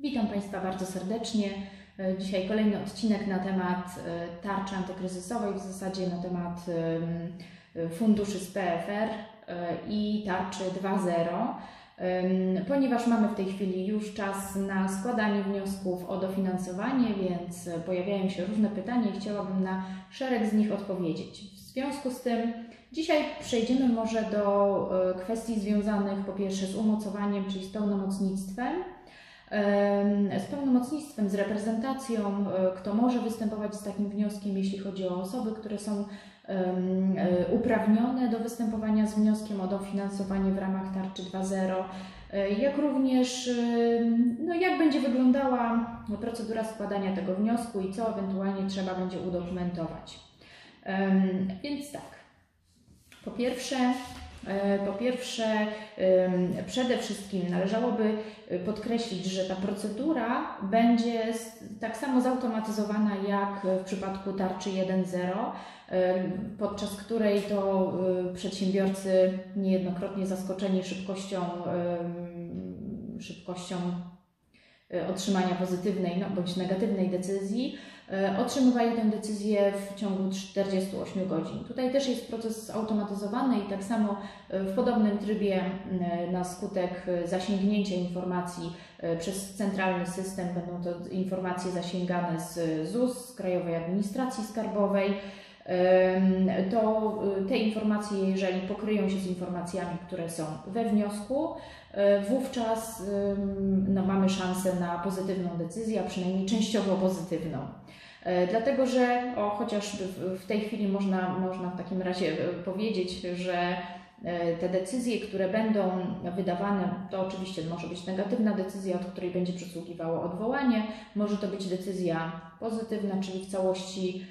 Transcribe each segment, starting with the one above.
Witam Państwa bardzo serdecznie. E, Dzisiaj kolejny odcinek na temat e, tarczy antykryzysowej, w zasadzie na temat em, funduszy z PFR e, i tarczy 2.0. Em, Ponieważ mamy w tej chwili już czas na składanie wniosków o dofinansowanie, więc pojawiają się różne pytania i chciałabym na szereg z nich odpowiedzieć. W związku z tym dzisiaj przejdziemy może do e, kwestii związanych po pierwsze z umocowaniem, czyli z pełnomocnictwem, Em, z pełnomocnictwem, z reprezentacją, e, kto może występować z takim wnioskiem, jeśli chodzi o osoby, które są e, uprawnione do występowania z wnioskiem o dofinansowanie w ramach tarczy 2.0, e, jak również no, jak będzie wyglądała procedura składania tego wniosku i co ewentualnie trzeba będzie udokumentować. Więc tak, po pierwsze, po pierwsze, przede wszystkim należałoby e, podkreślić, że ta procedura będzie tak samo zautomatyzowana jak w przypadku tarczy 1.0, em, podczas której to e, przedsiębiorcy niejednokrotnie zaskoczeni szybkością, szybkością e, otrzymania pozytywnej no, bądź negatywnej decyzji, e, otrzymywali tę decyzję w ciągu 48 godzin. Tutaj też jest proces zautomatyzowany i tak samo e, w podobnym trybie e, na skutek e, zasięgnięcia informacji e, przez centralny system będą to informacje zasięgane z ZUS, z Krajowej Administracji Skarbowej. To e, te informacje, jeżeli pokryją się z informacjami, które są we wniosku, e, wówczas no, mamy szansę na pozytywną decyzję, a przynajmniej częściowo pozytywną. E, Dlatego, że o, chociaż w, tej chwili można, można w takim razie e, powiedzieć, że te decyzje, które będą wydawane, to oczywiście może być negatywna decyzja, od której będzie przysługiwało odwołanie, może to być decyzja pozytywna, czyli w całości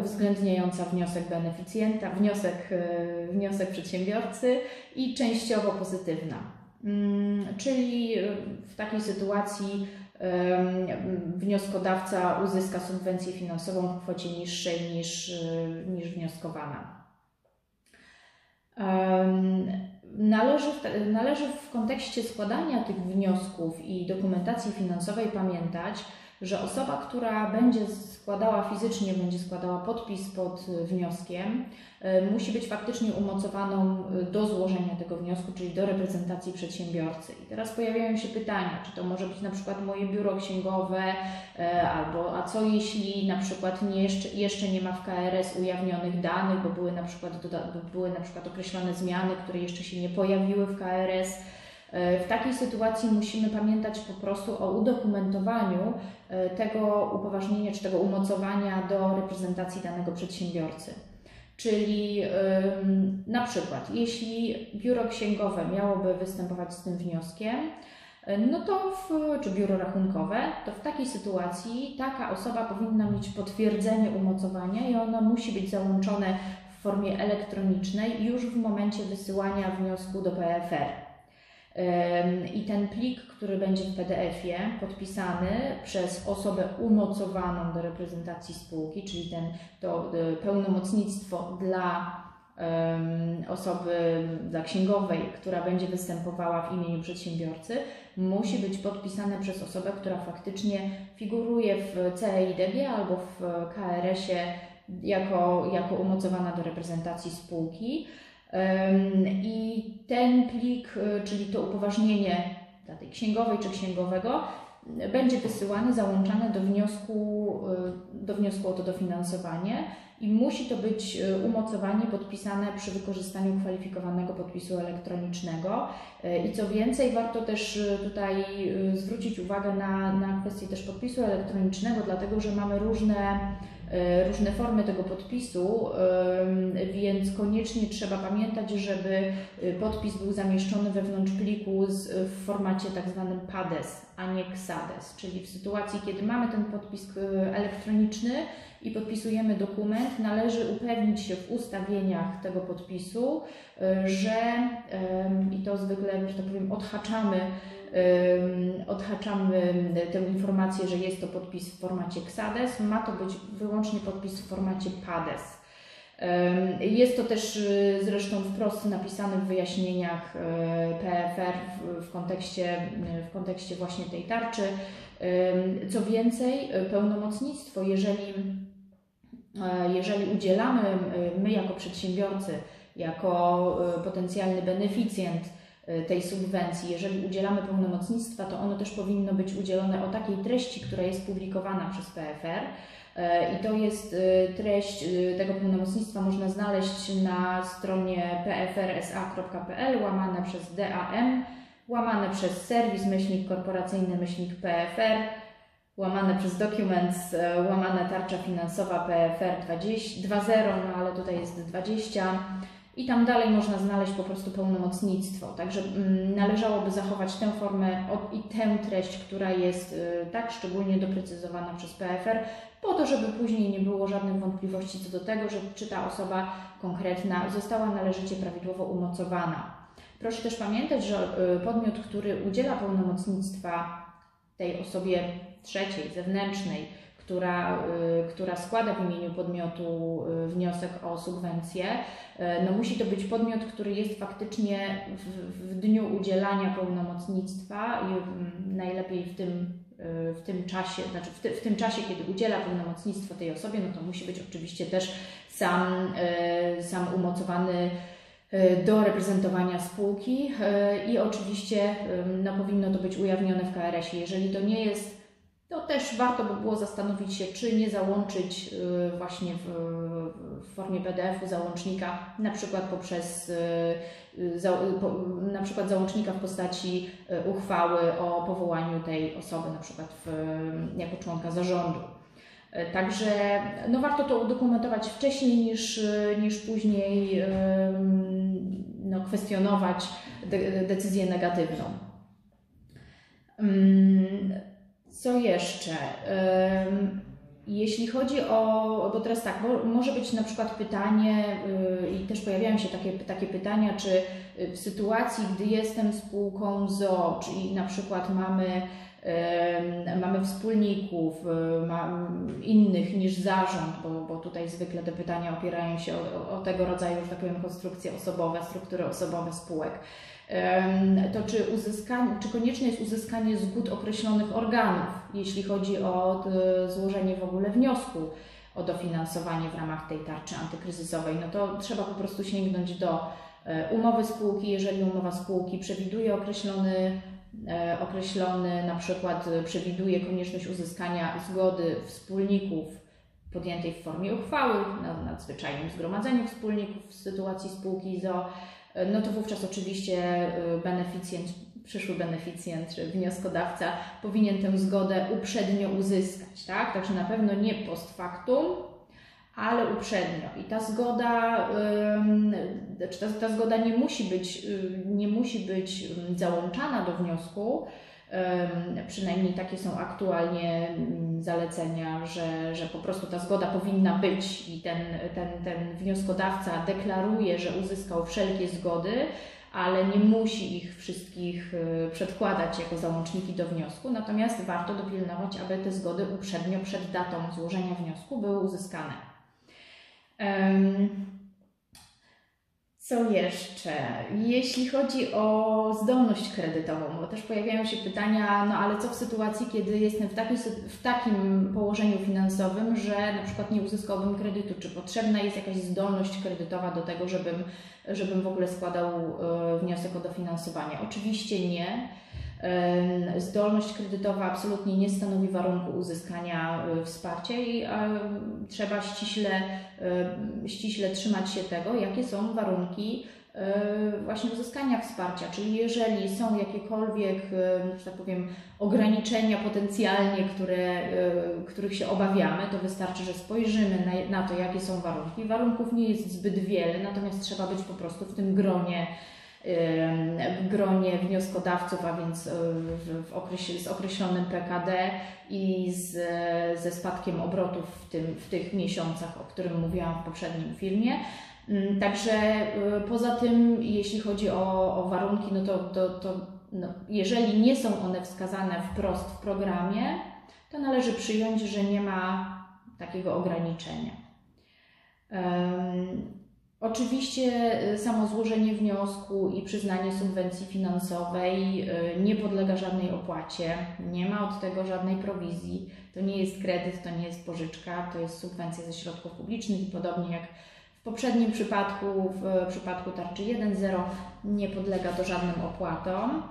uwzględniająca wniosek beneficjenta, wniosek, e, wniosek przedsiębiorcy i częściowo pozytywna. Mm, Czyli e, w takiej sytuacji wnioskodawca uzyska subwencję finansową w kwocie niższej niż, e, niż wnioskowana. Należy należy w kontekście składania tych wniosków i dokumentacji finansowej pamiętać, że osoba, która będzie składała fizycznie, będzie składała podpis pod wnioskiem, y, musi być faktycznie umocowaną y, do złożenia tego wniosku, czyli do reprezentacji przedsiębiorcy. I teraz pojawiają się pytania, czy to może być na przykład moje biuro księgowe, e, albo a co jeśli na przykład nie jeszcze, jeszcze nie ma w KRS ujawnionych danych, bo były na przykład, były na przykład określone zmiany, które jeszcze się nie pojawiły w KRS. E, W takiej sytuacji musimy pamiętać po prostu o udokumentowaniu e, tego upoważnienia czy tego umocowania do reprezentacji danego przedsiębiorcy. Czyli na przykład, jeśli biuro księgowe miałoby występować z tym wnioskiem, y, no to w, czy biuro rachunkowe, to w takiej sytuacji taka osoba powinna mieć potwierdzenie umocowania i ono musi być załączone w formie elektronicznej już w momencie wysyłania wniosku do PFR. I ten plik, który będzie w PDF-ie podpisany przez osobę umocowaną do reprezentacji spółki, czyli ten, to y, pełnomocnictwo dla osoby, dla księgowej, która będzie występowała w imieniu przedsiębiorcy, musi być podpisane przez osobę, która faktycznie figuruje w CEIDG albo w KRS-ie jako, jako umocowana do reprezentacji spółki. I ten plik, y, czyli to upoważnienie dla tej księgowej czy księgowego, będzie wysyłane, załączane do wniosku, y, do wniosku o to dofinansowanie i musi to być y, umocowanie podpisane przy wykorzystaniu kwalifikowanego podpisu elektronicznego. I co więcej, warto też tutaj zwrócić uwagę na, na kwestię też podpisu elektronicznego, dlatego że mamy różne e, różne formy tego podpisu, więc koniecznie trzeba pamiętać, żeby y, podpis był zamieszczony wewnątrz pliku z, w formacie tak zwanym PADES, a nie XADES, czyli w sytuacji, kiedy mamy ten podpis elektroniczny i podpisujemy dokument, należy upewnić się w ustawieniach tego podpisu, że i to zwykle, że tak powiem, odhaczamy odhaczamy tę informację, że jest to podpis w formacie XADES. Ma to być wyłącznie podpis w formacie PADES. Jest to też zresztą wprost napisane w wyjaśnieniach PFR w, w, kontekście, w kontekście właśnie tej tarczy. Co więcej, pełnomocnictwo, jeżeli, jeżeli udzielamy my jako przedsiębiorcy, jako potencjalny beneficjent tej subwencji, jeżeli udzielamy pełnomocnictwa, to ono też powinno być udzielone o takiej treści, która jest publikowana przez PFR. I to jest treść tego pełnomocnictwa można znaleźć na stronie pfrsa.pl łamane przez DAM łamane przez serwis myślnik korporacyjny myślnik PFR, łamane przez Documents, e, łamane tarcza finansowa PFR 2.0, no ale tutaj jest 20 i tam dalej można znaleźć po prostu pełnomocnictwo. Także mm, należałoby zachować tę formę i tę treść, która jest y, tak szczególnie doprecyzowana przez PFR, po to, żeby później nie było żadnych wątpliwości co do tego, że czy ta osoba konkretna została należycie prawidłowo umocowana. Proszę też pamiętać, że y, podmiot, który udziela pełnomocnictwa tej osobie trzeciej, zewnętrznej, która, y, która składa w imieniu podmiotu y, wniosek o subwencję, no musi to być podmiot, który jest faktycznie w, w dniu udzielania pełnomocnictwa i najlepiej w tym, w tym czasie, znaczy w, ty, w tym czasie, kiedy udziela pełnomocnictwo tej osobie, no to musi być oczywiście też sam, sam umocowany do reprezentowania spółki i oczywiście no, powinno to być ujawnione w KRS-ie. Jeżeli to nie jest, to też warto by było zastanowić się, czy nie załączyć e, właśnie w, w formie PDF-u załącznika, na przykład poprzez na przykład załącznika w postaci uchwały o powołaniu tej osoby, na przykład w, jako członka zarządu. Także no warto to udokumentować wcześniej niż, niż później no, kwestionować de decyzję negatywną. Co jeszcze? Jeśli chodzi o, bo teraz tak, może być na przykład pytanie, y, i też pojawiają się takie, takie pytania, czy w sytuacji, gdy jestem spółką ZO, czyli na przykład mamy mamy wspólników, innych niż zarząd, bo, bo tutaj zwykle te pytania opierają się o, o tego rodzaju, że tak powiem, konstrukcje osobowe, struktury osobowe spółek. To czy, uzyskanie, czy konieczne jest uzyskanie zgód określonych organów, jeśli chodzi o złożenie w ogóle wniosku o dofinansowanie w ramach tej tarczy antykryzysowej, no to trzeba po prostu sięgnąć do e, umowy spółki, jeżeli umowa spółki przewiduje określony E, określony na przykład e, przewiduje konieczność uzyskania zgody wspólników podjętej w formie uchwały na nadzwyczajnym zgromadzeniu wspólników w sytuacji spółki ZO, e, no to wówczas oczywiście beneficjent, przyszły beneficjent czy wnioskodawca powinien tę zgodę uprzednio uzyskać, tak? Także na pewno nie post factum, ale uprzednio. I ta zgoda, znaczy ta, ta zgoda nie musi być, nie musi być załączana do wniosku. Przynajmniej takie są aktualnie zalecenia, że, że po prostu ta zgoda powinna być i ten, ten, ten wnioskodawca deklaruje, że uzyskał wszelkie zgody, ale nie musi ich wszystkich y, przedkładać jako załączniki do wniosku. Natomiast warto dopilnować, aby te zgody uprzednio przed datą złożenia wniosku były uzyskane. Co jeszcze? Jeśli chodzi o zdolność kredytową, bo też pojawiają się pytania, no ale co w sytuacji, kiedy jestem w, takim w takim położeniu finansowym, że na przykład nie uzyskałbym kredytu? Czy potrzebna jest jakaś zdolność kredytowa do tego, żebym, żebym w ogóle składał e, wniosek o dofinansowanie? Oczywiście nie. Zdolność kredytowa absolutnie nie stanowi warunku uzyskania e, wsparcia i trzeba ściśle, ściśle trzymać się tego, jakie są warunki e, właśnie uzyskania wsparcia. Czyli jeżeli są jakiekolwiek, że tak powiem, ograniczenia potencjalnie, które, e, których się obawiamy, to wystarczy, że spojrzymy na, na to, jakie są warunki. Warunków nie jest zbyt wiele, natomiast trzeba być po prostu w tym gronie w gronie wnioskodawców, a więc e, w okresie, z określonym PKD i z, ze spadkiem obrotów w, tym, w tych miesiącach, o którym mówiłam w poprzednim filmie. Mm, także e, poza tym, jeśli chodzi o, o warunki, no to, to, to no, jeżeli nie są one wskazane wprost w programie, to należy przyjąć, że nie ma takiego ograniczenia. Oczywiście y, samo złożenie wniosku i przyznanie subwencji finansowej y, nie podlega żadnej opłacie, nie ma od tego żadnej prowizji. To nie jest kredyt, to nie jest pożyczka, to jest subwencja ze środków publicznych i podobnie jak w poprzednim przypadku, w przypadku tarczy 1.0 nie podlega to żadnym opłatom.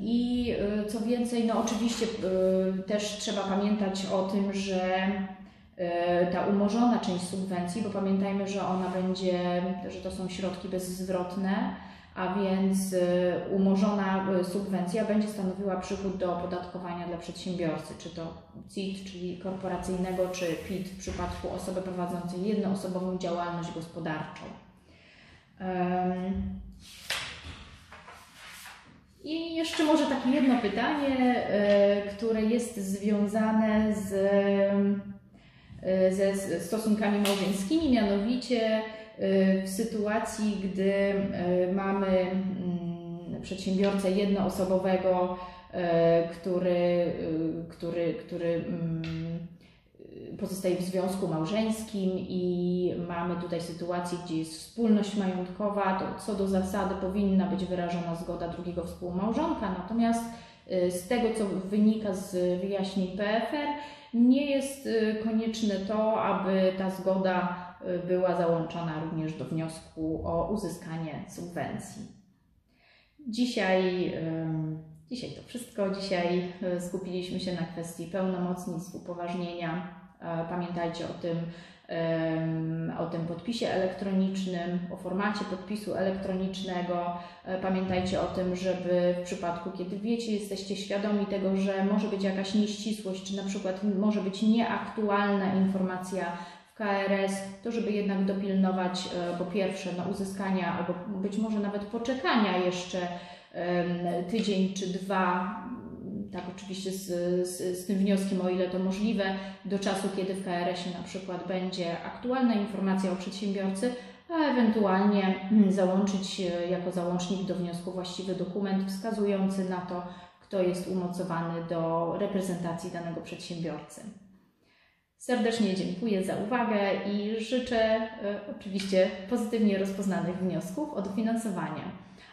I y, co więcej, no oczywiście też trzeba pamiętać o tym, że ta umorzona część subwencji, bo pamiętajmy, że ona będzie, że to są środki bezzwrotne, a więc e, umorzona e, subwencja będzie stanowiła przychód do opodatkowania dla przedsiębiorcy, czy to CIT, czyli korporacyjnego, czy PIT w przypadku osoby prowadzącej jednoosobową działalność gospodarczą. I jeszcze może takie jedno pytanie, które jest związane z E, ze stosunkami małżeńskimi, mianowicie e, w sytuacji, gdy e, mamy mm, przedsiębiorcę jednoosobowego, który, który, który mm, pozostaje w związku małżeńskim i mamy tutaj sytuację, gdzie jest wspólność majątkowa, to co do zasady powinna być wyrażona zgoda drugiego współmałżonka, natomiast z tego, co wynika z wyjaśnień PFR, nie jest y, konieczne to, aby ta zgoda y, była załączona również do wniosku o uzyskanie subwencji. Dzisiaj, dzisiaj to wszystko. Dzisiaj y, skupiliśmy się na kwestii pełnomocnictw, upoważnienia. Pamiętajcie o tym, o tym podpisie elektronicznym, o formacie podpisu elektronicznego. E, pamiętajcie o tym, żeby w przypadku, kiedy wiecie, jesteście świadomi tego, że może być jakaś nieścisłość, czy na przykład może być nieaktualna informacja w KRS, to żeby jednak dopilnować e, po pierwsze no, uzyskania albo być może nawet poczekania jeszcze tydzień czy dwa tak oczywiście z, z, z, tym wnioskiem, o ile to możliwe, do czasu, kiedy w KRS-ie na przykład będzie aktualna informacja o przedsiębiorcy, a ewentualnie mm, załączyć e, jako załącznik do wniosku właściwy dokument wskazujący na to, kto jest umocowany do reprezentacji danego przedsiębiorcy. Serdecznie dziękuję za uwagę i życzę e, oczywiście pozytywnie rozpoznanych wniosków o dofinansowanie.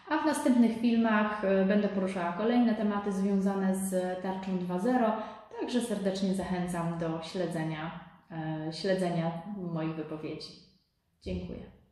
A w następnych filmach e, będę poruszała kolejne tematy związane z tarczą 2.0, także serdecznie zachęcam do śledzenia, e, śledzenia moich wypowiedzi. Dziękuję.